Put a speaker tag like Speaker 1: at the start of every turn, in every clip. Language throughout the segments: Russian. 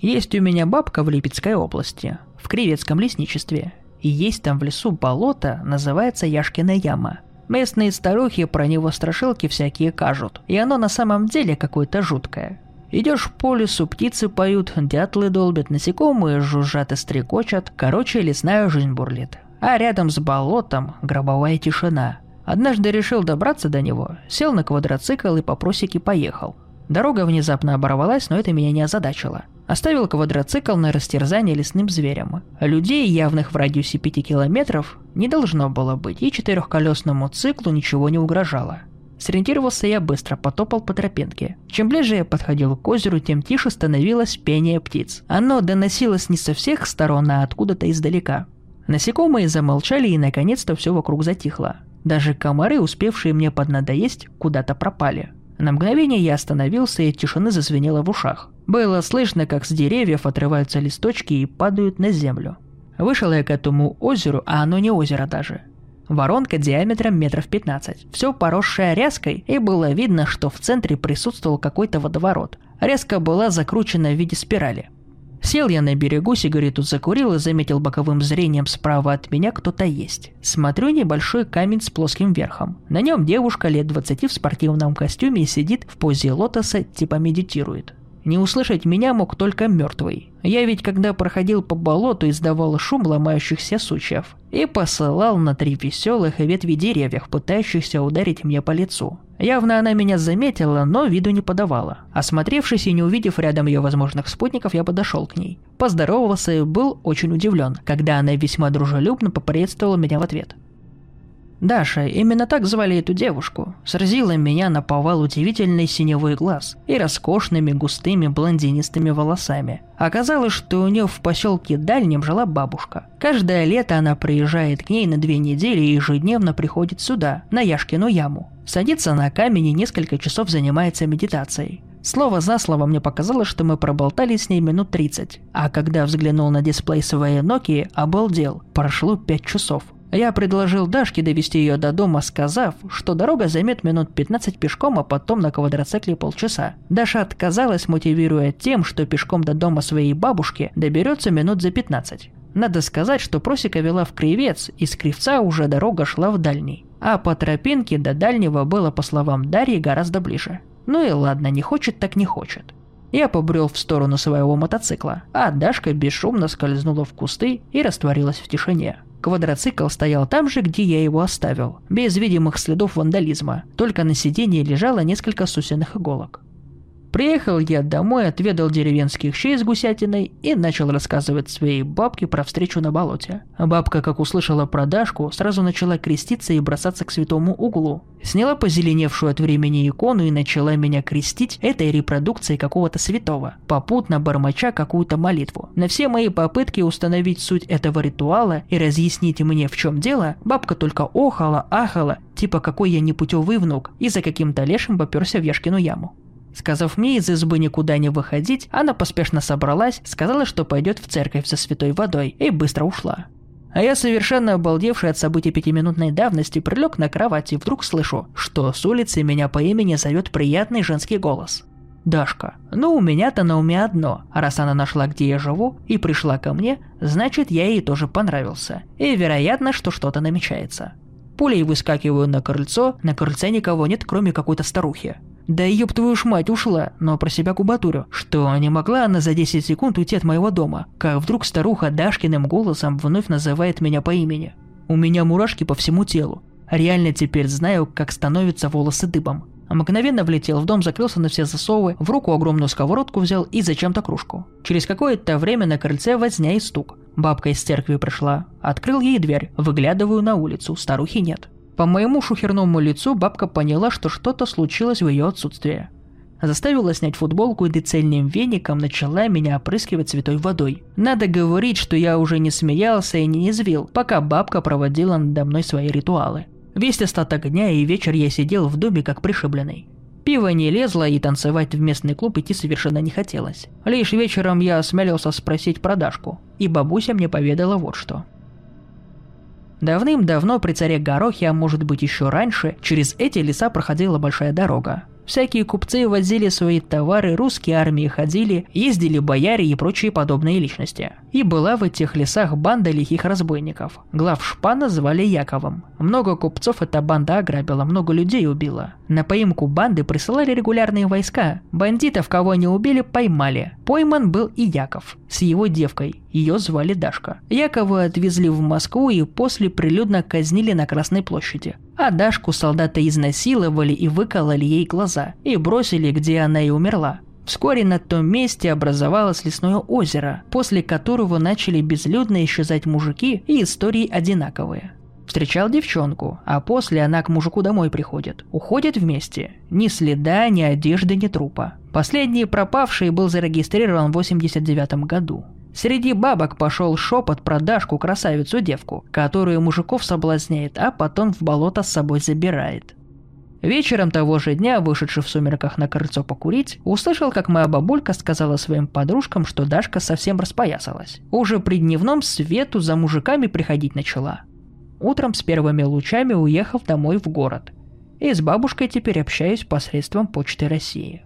Speaker 1: Есть у меня бабка в Липецкой области, в Кривецком лесничестве. И есть там в лесу болото, называется Яшкина яма. Местные старухи про него страшилки всякие кажут, и оно на самом деле какое-то жуткое. Идешь по лесу, птицы поют, дятлы долбят, насекомые жужжат и стрекочат, короче, лесная жизнь бурлит. А рядом с болотом гробовая тишина. Однажды решил добраться до него, сел на квадроцикл и по просеке поехал. Дорога внезапно оборвалась, но это меня не озадачило. Оставил квадроцикл на растерзание лесным зверям. Людей, явных в радиусе 5 километров, не должно было быть, и четырехколесному циклу ничего не угрожало. Сориентировался я быстро, потопал по тропинке. Чем ближе я подходил к озеру, тем тише становилось пение птиц. Оно доносилось не со всех сторон, а откуда-то издалека. Насекомые замолчали, и наконец-то все вокруг затихло. Даже комары, успевшие мне поднадоесть, куда-то пропали. На мгновение я остановился, и тишины зазвенело в ушах. Было слышно, как с деревьев отрываются листочки и падают на землю. Вышел я к этому озеру, а оно не озеро даже. Воронка диаметром метров 15, все поросшее ряской, и было видно, что в центре присутствовал какой-то водоворот. Резка была закручена в виде спирали. Сел я на берегу, сигарету закурил и заметил боковым зрением справа от меня кто-то есть. Смотрю небольшой камень с плоским верхом. На нем девушка лет 20 в спортивном костюме сидит в позе лотоса, типа медитирует. Не услышать меня мог только мертвый. Я ведь когда проходил по болоту издавал шум ломающихся сучьев и посылал на три веселых ветви деревьев, пытающихся ударить мне по лицу. Явно она меня заметила, но виду не подавала. Осмотревшись и не увидев рядом ее возможных спутников, я подошел к ней. Поздоровался и был очень удивлен, когда она весьма дружелюбно поприветствовала меня в ответ. Даша, именно так звали эту девушку, сразила меня на повал удивительный синевой глаз и роскошными густыми блондинистыми волосами. Оказалось, что у нее в поселке Дальнем жила бабушка. Каждое лето она приезжает к ней на две недели и ежедневно приходит сюда, на Яшкину яму. Садится на камень и несколько часов занимается медитацией. Слово за слово мне показалось, что мы проболтали с ней минут 30. А когда взглянул на дисплей своей Nokia, обалдел. Прошло 5 часов. Я предложил Дашке довести ее до дома, сказав, что дорога займет минут 15 пешком, а потом на квадроцикле полчаса. Даша отказалась, мотивируя тем, что пешком до дома своей бабушки доберется минут за 15. Надо сказать, что просека вела в Кривец, из Кривца уже дорога шла в дальний. А по тропинке до дальнего было, по словам Дарьи, гораздо ближе. Ну и ладно, не хочет так не хочет. Я побрел в сторону своего мотоцикла, а Дашка бесшумно скользнула в кусты и растворилась в тишине. Квадроцикл стоял там же, где я его оставил, без видимых следов вандализма, только на сиденье лежало несколько сусиных иголок. Приехал я домой, отведал деревенских щей с гусятиной и начал рассказывать своей бабке про встречу на болоте. Бабка, как услышала про Дашку, сразу начала креститься и бросаться к святому углу. Сняла позеленевшую от времени икону и начала меня крестить этой репродукцией какого-то святого, попутно бормоча какую-то молитву. На все мои попытки установить суть этого ритуала и разъяснить мне в чем дело, бабка только охала, ахала, типа какой я непутевый внук, и за каким-то лешим поперся в Яшкину яму. Сказав мне из избы никуда не выходить, она поспешно собралась, сказала, что пойдет в церковь за святой водой, и быстро ушла. А я, совершенно обалдевший от событий пятиминутной давности, прилег на кровать и вдруг слышу, что с улицы меня по имени зовет приятный женский голос. Дашка. Ну, у меня-то на уме одно. Раз она нашла, где я живу, и пришла ко мне, значит, я ей тоже понравился. И вероятно, что что-то намечается. Пулей выскакиваю на крыльцо, на крыльце никого нет, кроме какой-то старухи. Да ёб твою ж мать, ушла, но про себя кубатурю. Что, не могла она за 10 секунд уйти от моего дома? Как вдруг старуха Дашкиным голосом вновь называет меня по имени. У меня мурашки по всему телу. Реально теперь знаю, как становятся волосы дыбом. Мгновенно влетел в дом, закрылся на все засовы, в руку огромную сковородку взял и зачем-то кружку. Через какое-то время на крыльце возня и стук. Бабка из церкви пришла. Открыл ей дверь, выглядываю на улицу, старухи нет. По моему шухерному лицу бабка поняла, что что-то случилось в ее отсутствие. Заставила снять футболку и децельным веником начала меня опрыскивать святой водой. Надо говорить, что я уже не смеялся и не извил, пока бабка проводила надо мной свои ритуалы. Весь остаток дня и вечер я сидел в доме как пришибленный. Пиво не лезло и танцевать в местный клуб идти совершенно не хотелось. Лишь вечером я осмелился спросить про Дашку, и бабуся мне поведала вот что – Давным-давно при царе Горохе, а может быть еще раньше, через эти леса проходила большая дорога. Всякие купцы возили свои товары, русские армии ходили, ездили бояре и прочие подобные личности. И была в этих лесах банда лихих разбойников. Глав шпана звали Яковом. Много купцов эта банда ограбила, много людей убила. На поимку банды присылали регулярные войска. Бандитов, кого они убили, поймали. Пойман был и Яков с его девкой. Ее звали Дашка. Якова отвезли в Москву и после прилюдно казнили на Красной площади. А Дашку солдаты изнасиловали и выкололи ей глаза, и бросили, где она и умерла. Вскоре на том месте образовалось лесное озеро, после которого начали безлюдно исчезать мужики и истории одинаковые. Встречал девчонку, а после она к мужику домой приходит. Уходят вместе. Ни следа, ни одежды, ни трупа. Последний пропавший был зарегистрирован в 89 году. Среди бабок пошел шепот про Дашку красавицу-девку, которую мужиков соблазняет, а потом в болото с собой забирает. Вечером того же дня, вышедший в сумерках на крыльцо покурить, услышал, как моя бабулька сказала своим подружкам, что Дашка совсем распоясалась. Уже при дневном свету за мужиками приходить начала. Утром с первыми лучами уехал домой в город. И с бабушкой теперь общаюсь посредством Почты России.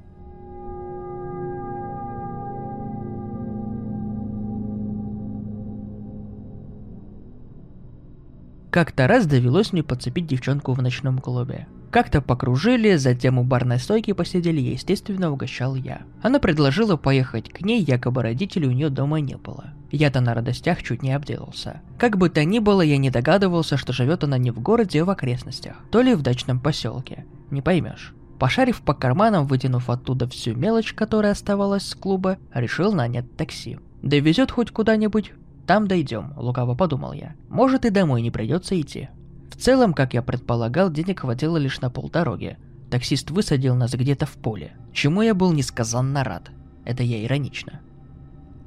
Speaker 1: Как-то раз довелось мне подцепить девчонку в ночном клубе. Как-то покружили, затем у барной стойки посидели, естественно, угощал я. Она предложила поехать к ней, якобы родителей у нее дома не было. Я-то на радостях чуть не обделался. Как бы то ни было, я не догадывался, что живет она не в городе, а в окрестностях, то ли в дачном поселке. Не поймешь. Пошарив по карманам, вытянув оттуда всю мелочь, которая оставалась с клуба, решил нанять такси. Довезет хоть куда-нибудь, там дойдем, лукаво подумал я. Может и домой не придется идти. В целом, как я предполагал, денег хватило лишь на полдороги. Таксист высадил нас где-то в поле, чему я был несказанно рад. Это я иронично.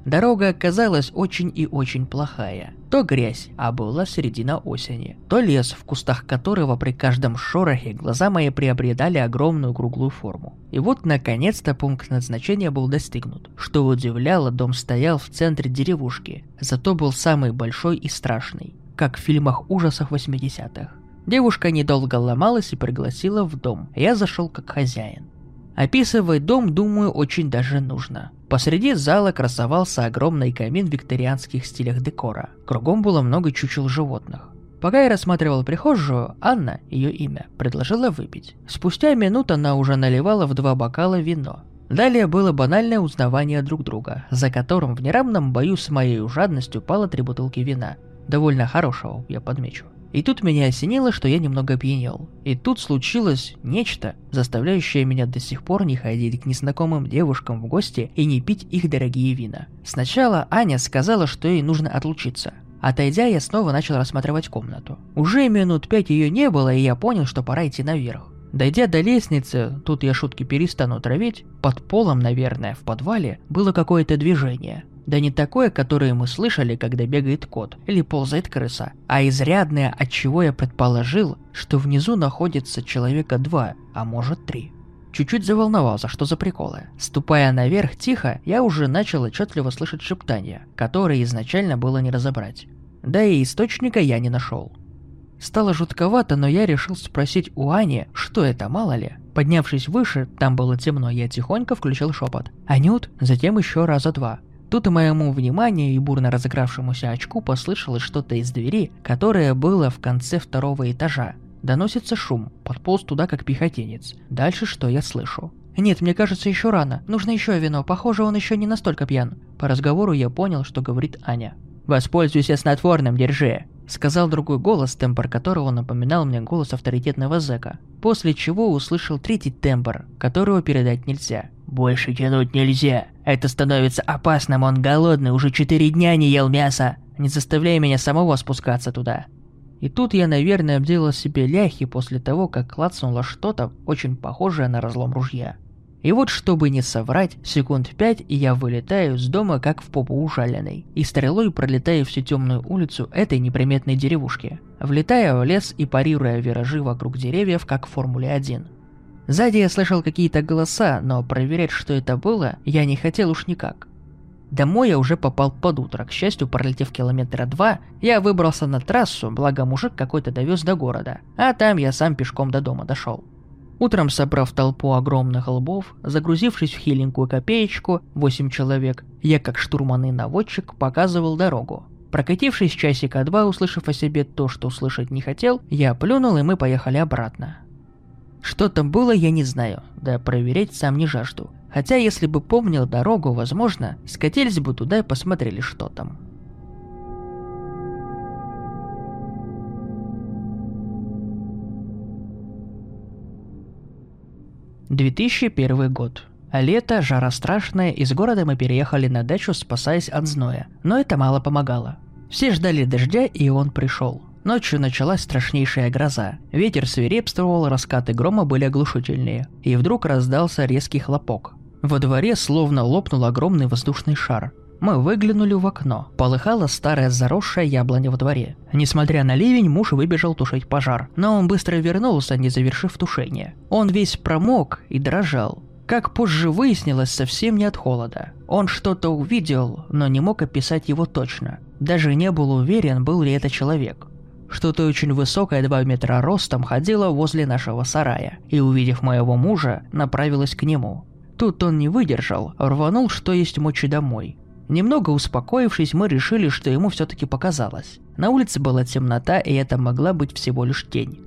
Speaker 1: Дорога оказалась очень и очень плохая. То грязь, а была середина осени, то лес, в кустах которого при каждом шорохе глаза мои приобретали огромную круглую форму. И вот наконец-то пункт назначения был достигнут. Что удивляло, дом стоял в центре деревушки, зато был самый большой и страшный, как в фильмах ужасов 80-х. Девушка недолго ломалась и пригласила в дом. Я зашел как хозяин. Описывать дом, думаю, очень даже нужно. Посреди зала красовался огромный камин в викторианских стилях декора. Кругом было много чучел животных. Пока я рассматривал прихожую, Анна, ее имя, предложила выпить. Спустя минуту она уже наливала в два бокала вино. Далее было банальное узнавание друг друга, за которым в неравном бою с моей жадностью пало три бутылки вина. Довольно хорошего, я подмечу. И тут меня осенило, что я немного опьянел. И тут случилось нечто, заставляющее меня до сих пор не ходить к незнакомым девушкам в гости и не пить их дорогие вина. Сначала Аня сказала, что ей нужно отлучиться. Отойдя, я снова начал рассматривать комнату. Уже минут пять ее не было, и я понял, что пора идти наверх. Дойдя до лестницы, тут я шутки перестану травить, под полом, наверное, в подвале, было какое-то движение. Да не такое, которое мы слышали, когда бегает кот или ползает крыса, а изрядное, от чего я предположил, что внизу находится человека два, а может три. Чуть-чуть заволновался, что за приколы. Ступая наверх тихо, я уже начал отчетливо слышать шептания, которые изначально было не разобрать. Да и источника я не нашел. Стало жутковато, но я решил спросить у Ани, что это, мало ли. Поднявшись выше, там было темно, я тихонько включил шепот. «Анют?» Затем еще раза два. Тут и моему вниманию и бурно разыгравшемуся очку послышалось что-то из двери, которая была в конце второго этажа. Доносится шум, подполз туда как пехотинец. Дальше что я слышу? «Нет, мне кажется, еще рано. Нужно еще вино. Похоже, он еще не настолько пьян». По разговору я понял, что говорит Аня. «Воспользуйся снотворным, держи!» Сказал другой голос, тембр которого напоминал мне голос авторитетного зэка. После чего услышал третий тембр, которого передать нельзя. «Больше тянуть нельзя. Это становится опасным, он голодный, уже четыре дня не ел мяса. Не заставляй меня самого спускаться туда». И тут я, наверное, обделал себе ляхи после того, как клацнуло что-то, очень похожее на разлом ружья. И вот, чтобы не соврать, секунд пять, и я вылетаю с дома, как в попу ужаленный, и стрелой пролетаю всю темную улицу этой неприметной деревушки, влетая в лес и парируя виражи вокруг деревьев, как в Формуле 1. Сзади я слышал какие-то голоса, но проверять, что это было, я не хотел уж никак. Домой я уже попал под утро. К счастью, пролетев километра два, я выбрался на трассу, благо мужик какой-то довез до города, а там я сам пешком до дома дошел. Утром, собрав толпу огромных лбов, загрузившись в хиленькую копеечку, 8 человек, я как штурман и наводчик показывал дорогу. Прокатившись часика два, услышав о себе то, что услышать не хотел, я плюнул, и мы поехали обратно. Что там было, я не знаю, да проверять сам не жажду. Хотя, если бы помнил дорогу, возможно, скатились бы туда и посмотрели, что там. 2001 год. Лето, жара страшная, из города мы переехали на дачу, спасаясь от зноя. Но это мало помогало. Все ждали дождя, и он пришел. Ночью началась страшнейшая гроза. Ветер свирепствовал, раскаты грома были оглушительнее. И вдруг раздался резкий хлопок. Во дворе словно лопнул огромный воздушный шар. Мы выглянули в окно. Полыхала старая заросшая яблоня во дворе. Несмотря на ливень, муж выбежал тушить пожар, но он быстро вернулся, не завершив тушение. Он весь промок и дрожал. Как позже выяснилось, совсем не от холода. Он что-то увидел, но не мог описать его точно. Даже не был уверен, был ли это человек. Что-то очень высокое, 2 метра ростом, ходило возле нашего сарая, и, увидев моего мужа, направилась к нему. Тут он не выдержал, рванул, что есть мочи домой. Немного успокоившись, мы решили, что ему все-таки показалось. На улице была темнота, и это могла быть всего лишь тень.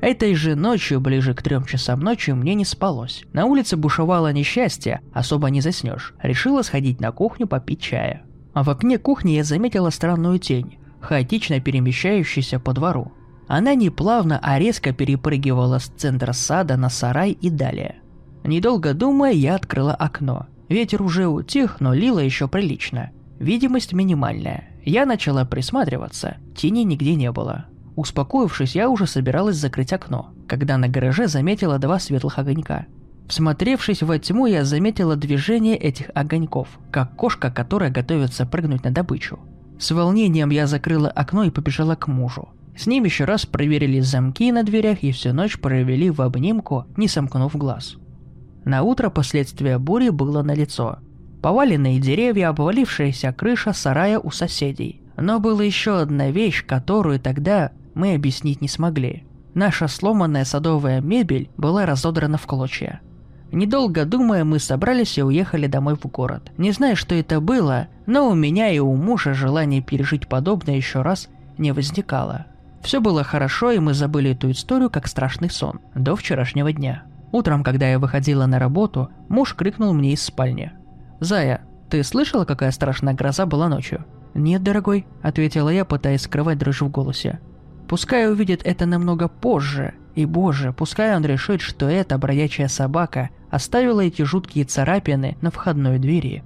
Speaker 1: Этой же ночью, ближе к трем часам ночи, мне не спалось. На улице бушевало несчастье, особо не заснешь. Решила сходить на кухню попить чая. А в окне кухни я заметила странную тень, хаотично перемещающуюся по двору. Она не плавно, а резко перепрыгивала с центра сада на сарай и далее. Недолго думая, я открыла окно – Ветер уже утих, но лило еще прилично. Видимость минимальная. Я начала присматриваться, тени нигде не было. Успокоившись, я уже собиралась закрыть окно, когда на гараже заметила два светлых огонька. Всмотревшись во тьму, я заметила движение этих огоньков, как кошка, которая готовится прыгнуть на добычу. С волнением я закрыла окно и побежала к мужу. С ним еще раз проверили замки на дверях и всю ночь провели в обнимку, не сомкнув глаз. На утро последствия бури было налицо. Поваленные деревья, обвалившаяся крыша сарая у соседей. Но была еще одна вещь, которую тогда мы объяснить не смогли. Наша сломанная садовая мебель была разодрана в клочья. Недолго думая, мы собрались и уехали домой в город. Не знаю, что это было, но у меня и у мужа желание пережить подобное еще раз не возникало. Все было хорошо, и мы забыли эту историю как страшный сон до вчерашнего дня. Утром, когда я выходила на работу, муж крикнул мне из спальни. «Зая, ты слышала, какая страшная гроза была ночью?» «Нет, дорогой», — ответила я, пытаясь скрывать дрожь в голосе. «Пускай увидит это намного позже, и боже, пускай он решит, что эта бродячая собака оставила эти жуткие царапины на входной двери».